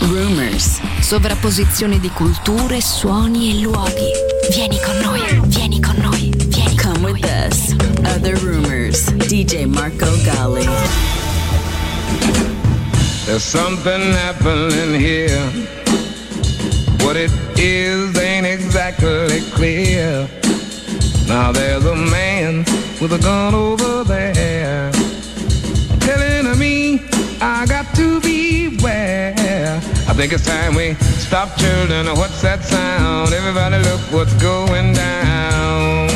rumors. Sovrapposizione di culture, suoni e luoghi. Vieni con noi, vieni con noi, vieni con Come with us. Other rumors. DJ Marco Gally. There's something happening here. What it is ain't exactly clear. Now there's a man with a gun over there telling me I got to beware. I think it's time we stop children. What's that sound? Everybody look what's going down.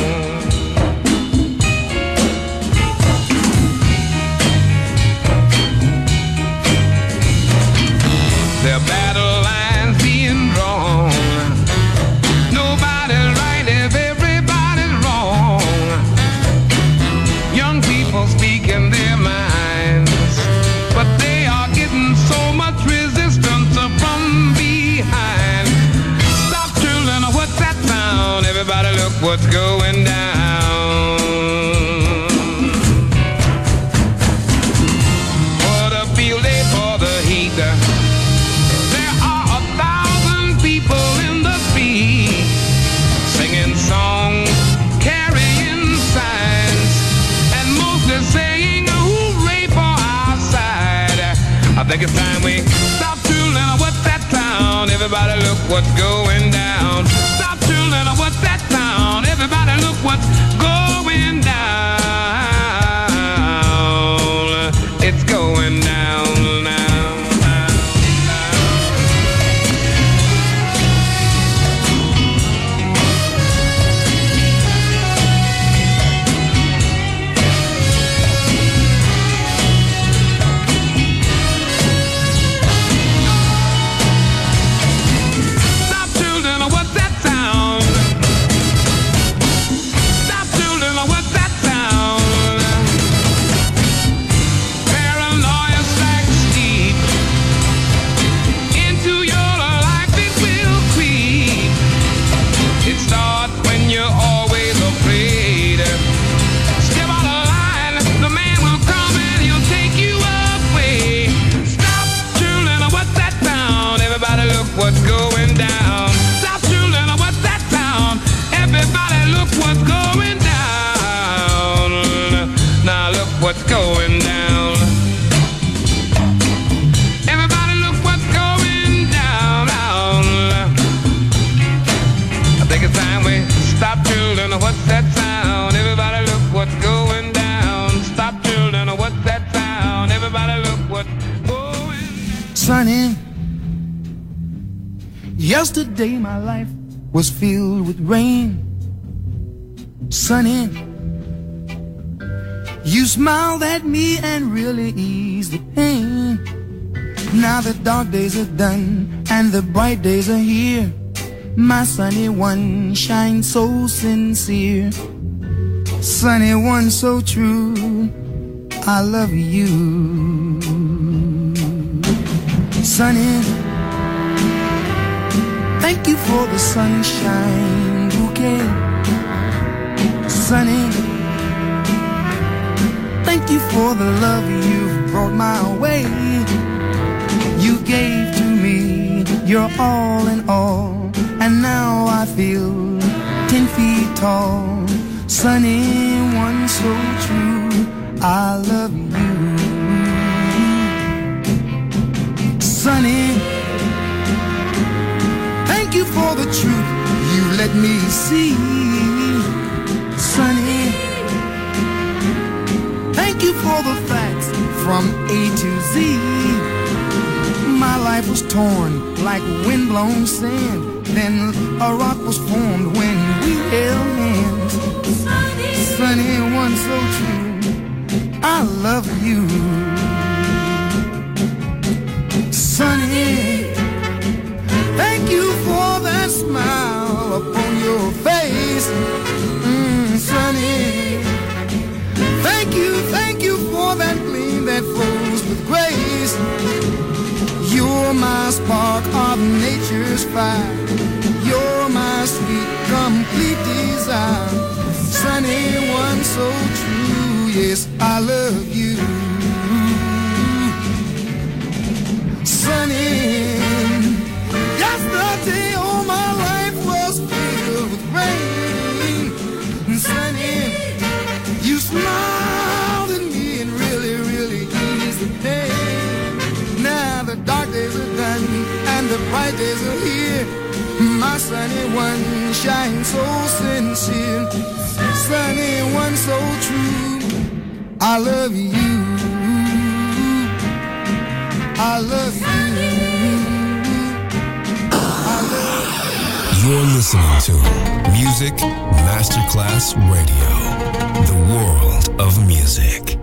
What's going down. For the field day for the heat. There are a thousand people in the street singing songs, carrying signs, and mostly saying hooray for our side. I think it's time we stop children. What's that sound? Everybody look what's going My life was filled with rain. Sunny, you smiled at me and really eased the pain. Now the dark days are done and the bright days are here. My sunny one shines so sincere. Sunny one so true. I love you. Sunny. Thank you for the sunshine bouquet. Sunny. Thank you for the love you've brought my way. You gave to me your all in all. And now I feel ten feet tall. Sunny, one so true. I love you. Sunny. For the truth you let me see, Sunny. Thank you for the facts from A to Z. My life was torn like windblown sand. Then a rock was formed when we held hands. Sunny, one so true. I love you. your face, mm, sunny. Thank you, thank you for that gleam that flows with grace. You're my spark of nature's fire. You're my sweet, complete desire. Sunny one, so true. Yes, I love you. Sunny. here. My sunny one shines so sincere, sunny one so true. I love you. I love you. You're listening to Music Masterclass Radio, the world of music.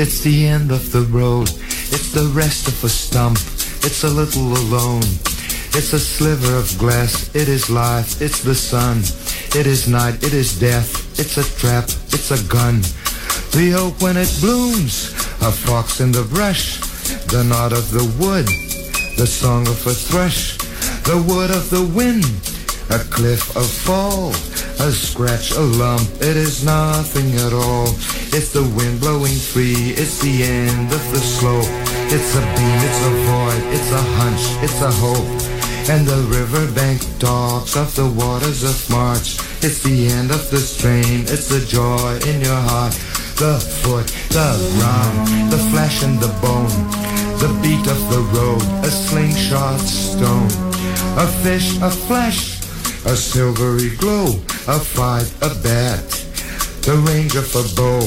It's the end of the road. It's the rest of a stump. It's a little alone. It's a sliver of glass. It is life. It's the sun. It is night. It is death. It's a trap. It's a gun. The oak when it blooms. A fox in the brush. The knot of the wood. The song of a thrush. The wood of the wind. A cliff of fall a scratch, a lump. It is nothing at all. It's the wind blowing free. It's the end of the slope. It's a beam, it's a void, it's a hunch, it's a hope. And the riverbank talks of the waters of March. It's the end of the strain, it's the joy in your heart. The foot, the ground, the flesh and the bone. The beat of the road, a slingshot stone. A fish, a flesh, a silvery glow. A fight, a bet, the range of a bow.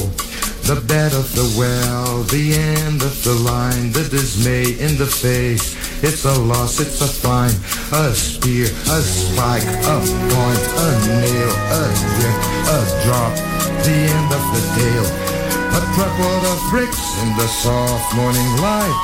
The bed of the well, the end of the line, the dismay in the face. It's a loss, it's a fine, a spear, a spike, a point, a nail, a drip, a drop, the end of the tale. A truckload of bricks in the soft morning light,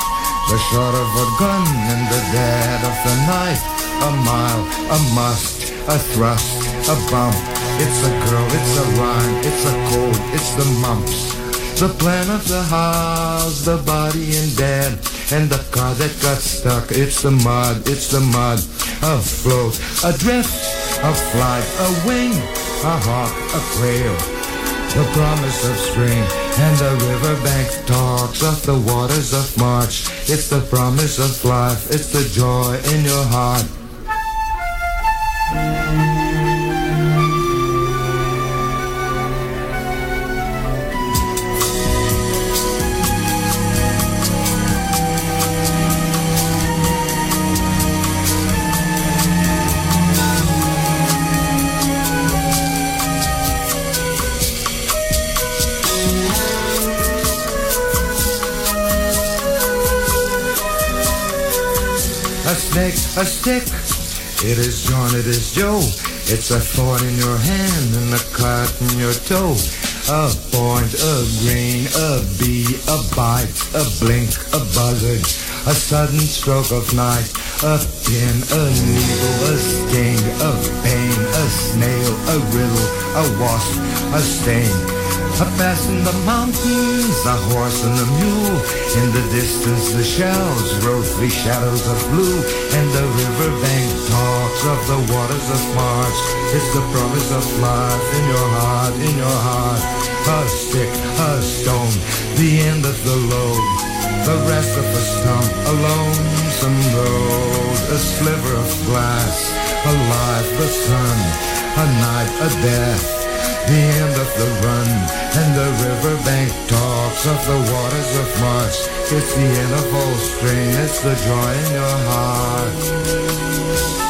the shot of a gun in the dead of the night. A mile, a must, a thrust, a bump. It's a girl, it's a rhyme, it's a cold, it's the mumps. The plan of the house, the body in bed, and the car that got stuck. It's the mud, it's the mud. Adrift, a drift a flight, a wing, a hawk, a quail. The promise of spring, and the riverbank talks of the waters of March. It's the promise of life, it's the joy in your heart. A snake, a stick. It is John, it is Joe. It's a thorn in your hand and a cut in your toe. A point, a grain, a bee, a bite, a blink, a buzzard, a sudden stroke of night, a pin, a needle, a sting, a pain, a snail, a riddle, a wasp, a stain. A pass in the mountains, a horse and a mule. In the distance, the shells rose three shadows of blue. And the riverbank talks of the waters of March. It's the promise of life in your heart, in your heart. A stick, a stone, the end of the load. The rest of a stump, a lonesome road. A sliver of glass, a life, the sun. A night, a death the end of the run, and the riverbank talks of the waters of March. It's the end of all spring, it's the joy in your heart.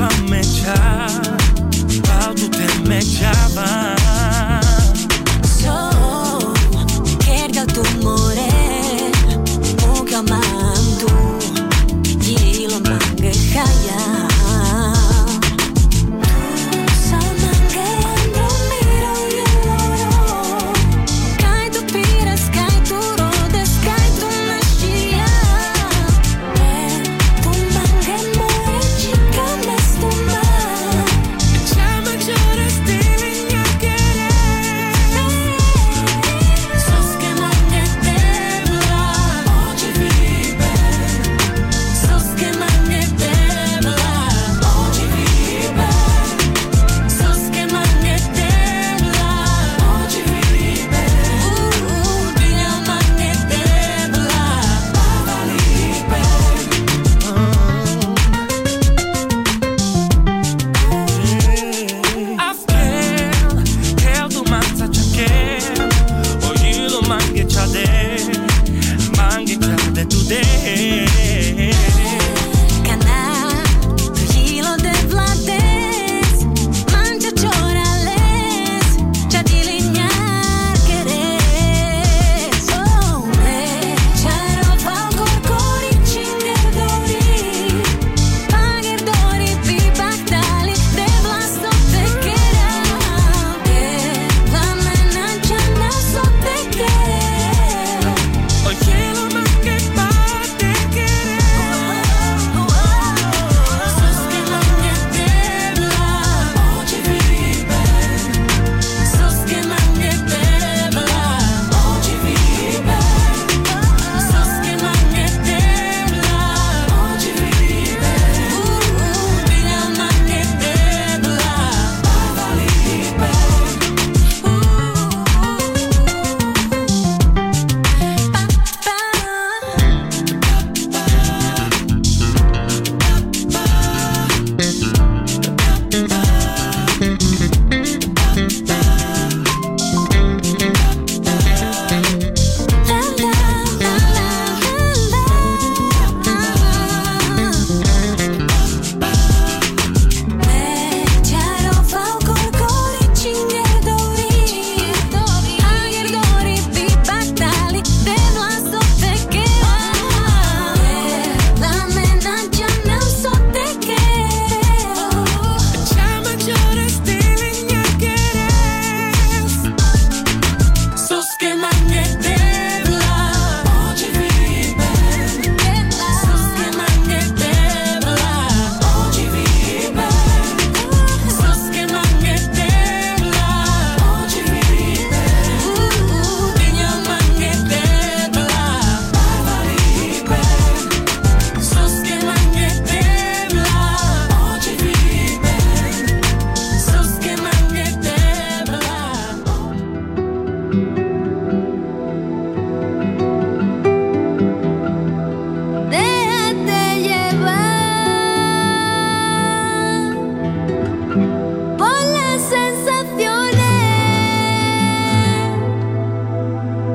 Irava mecha Pa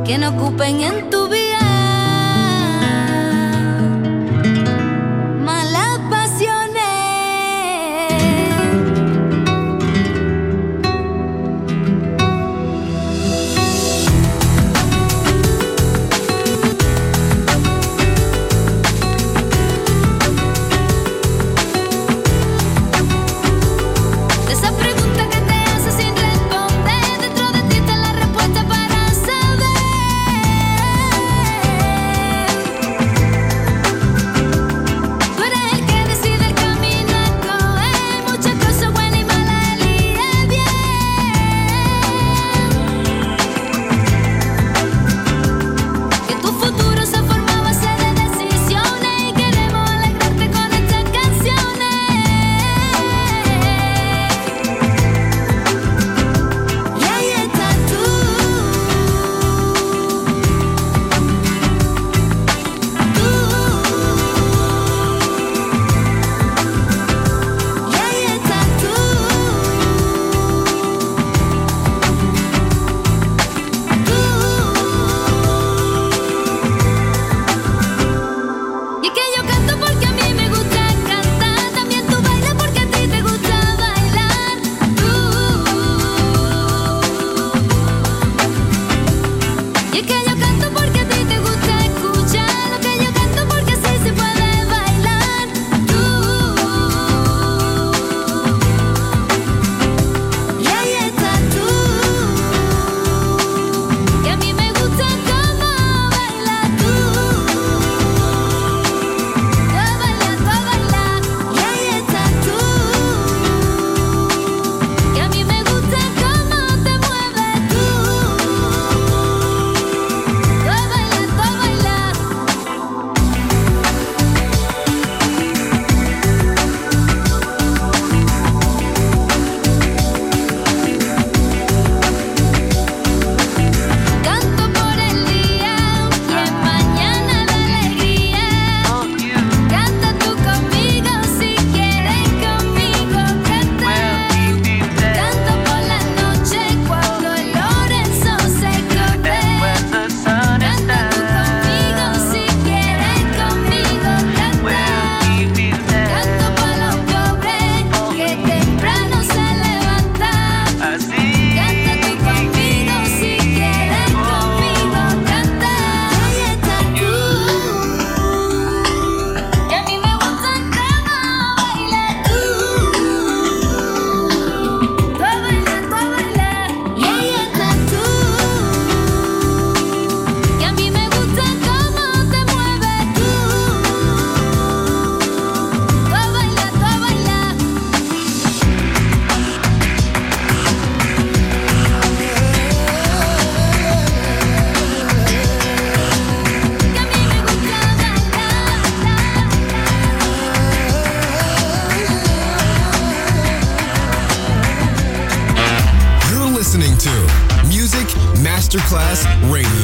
que no ocupen en tu vida.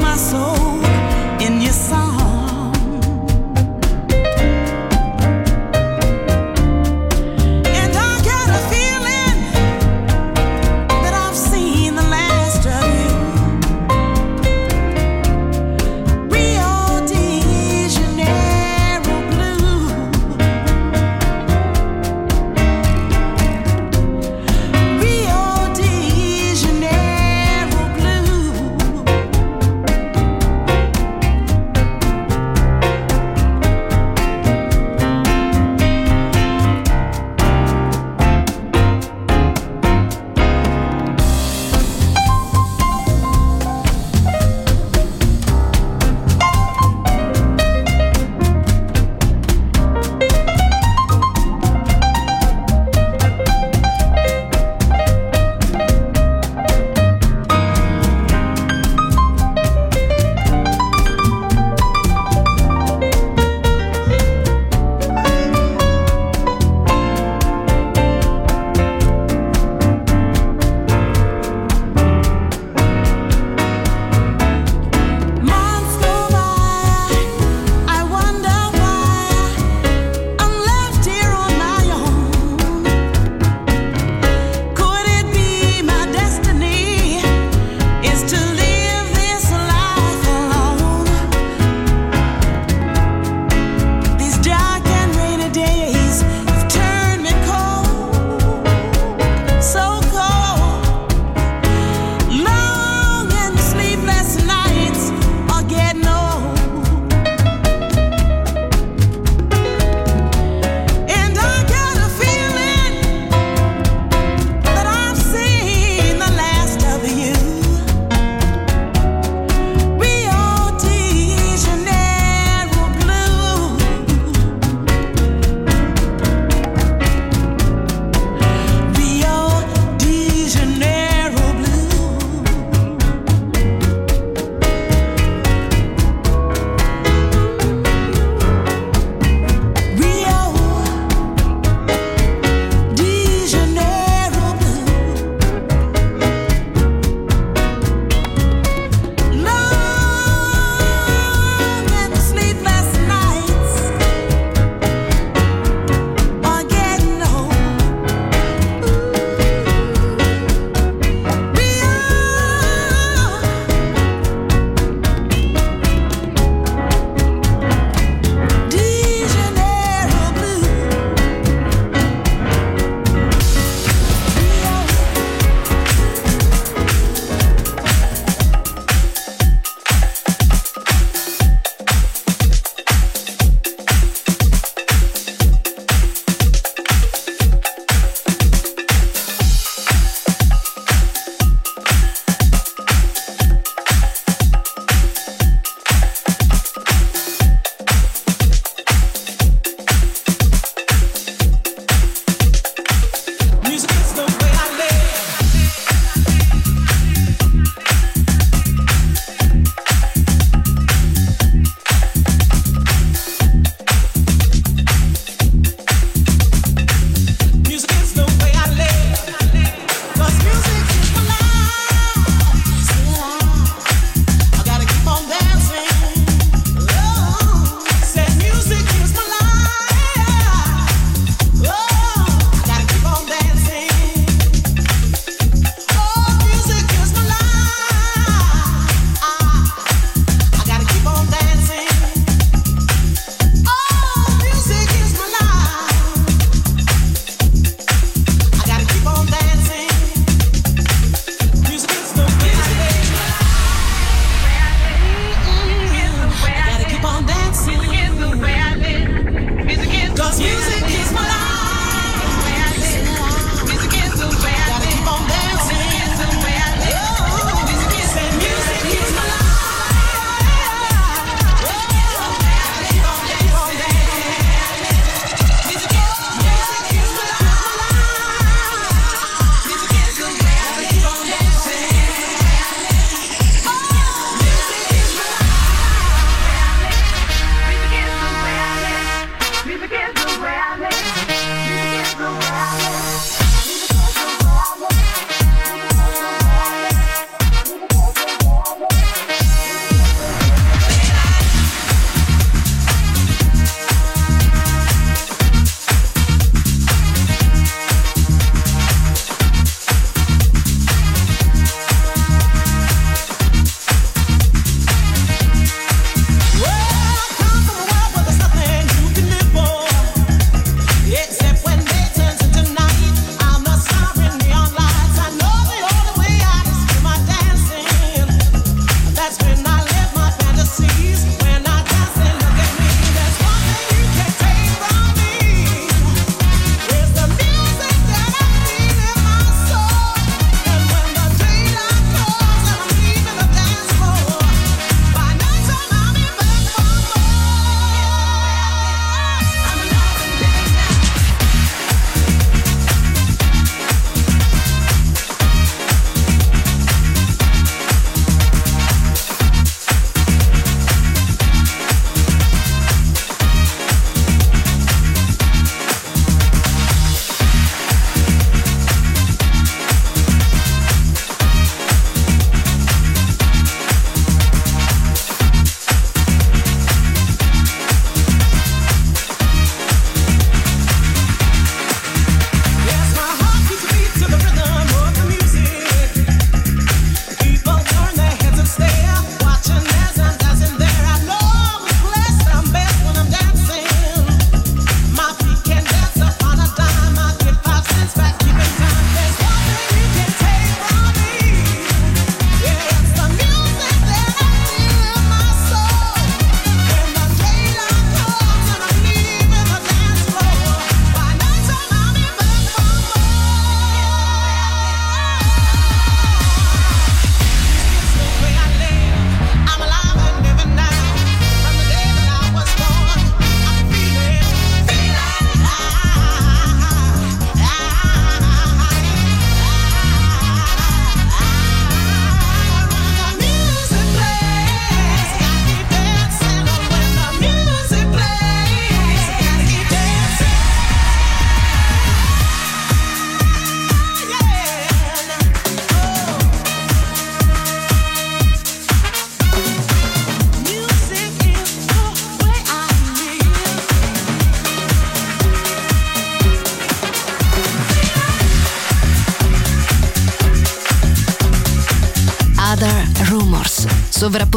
My soul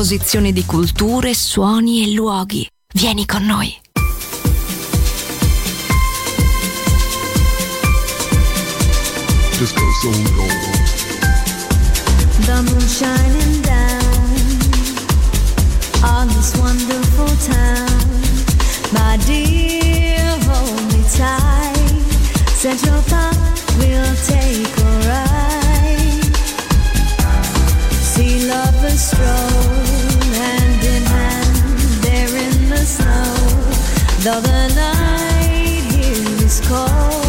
composizione di culture, suoni e luoghi. Vieni con noi. The moon shining down on this wonderful town. My dear, hold me tight. Central Park will take a ride. Though the night here is cold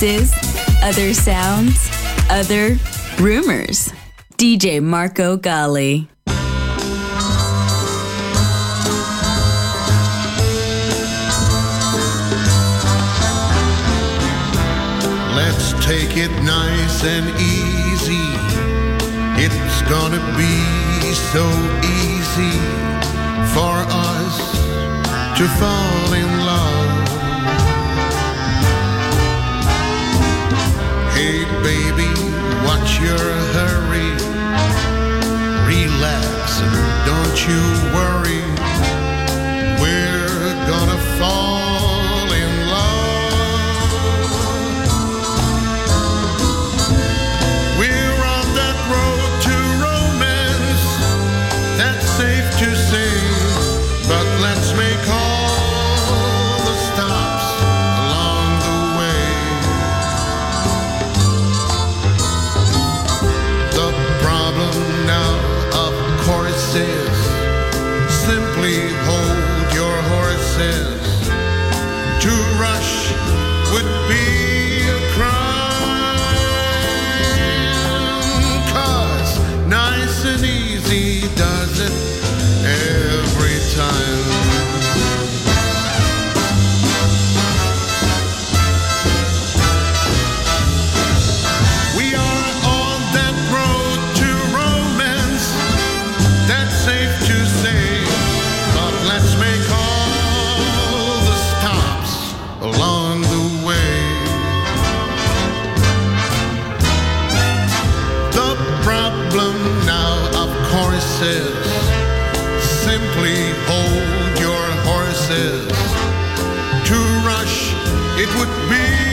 voices, other sounds, other rumors. DJ Marco Gally. Let's take it nice and easy. It's gonna be so easy for us to fall in baby, what's your hurry? Relax and don't you worry. would be.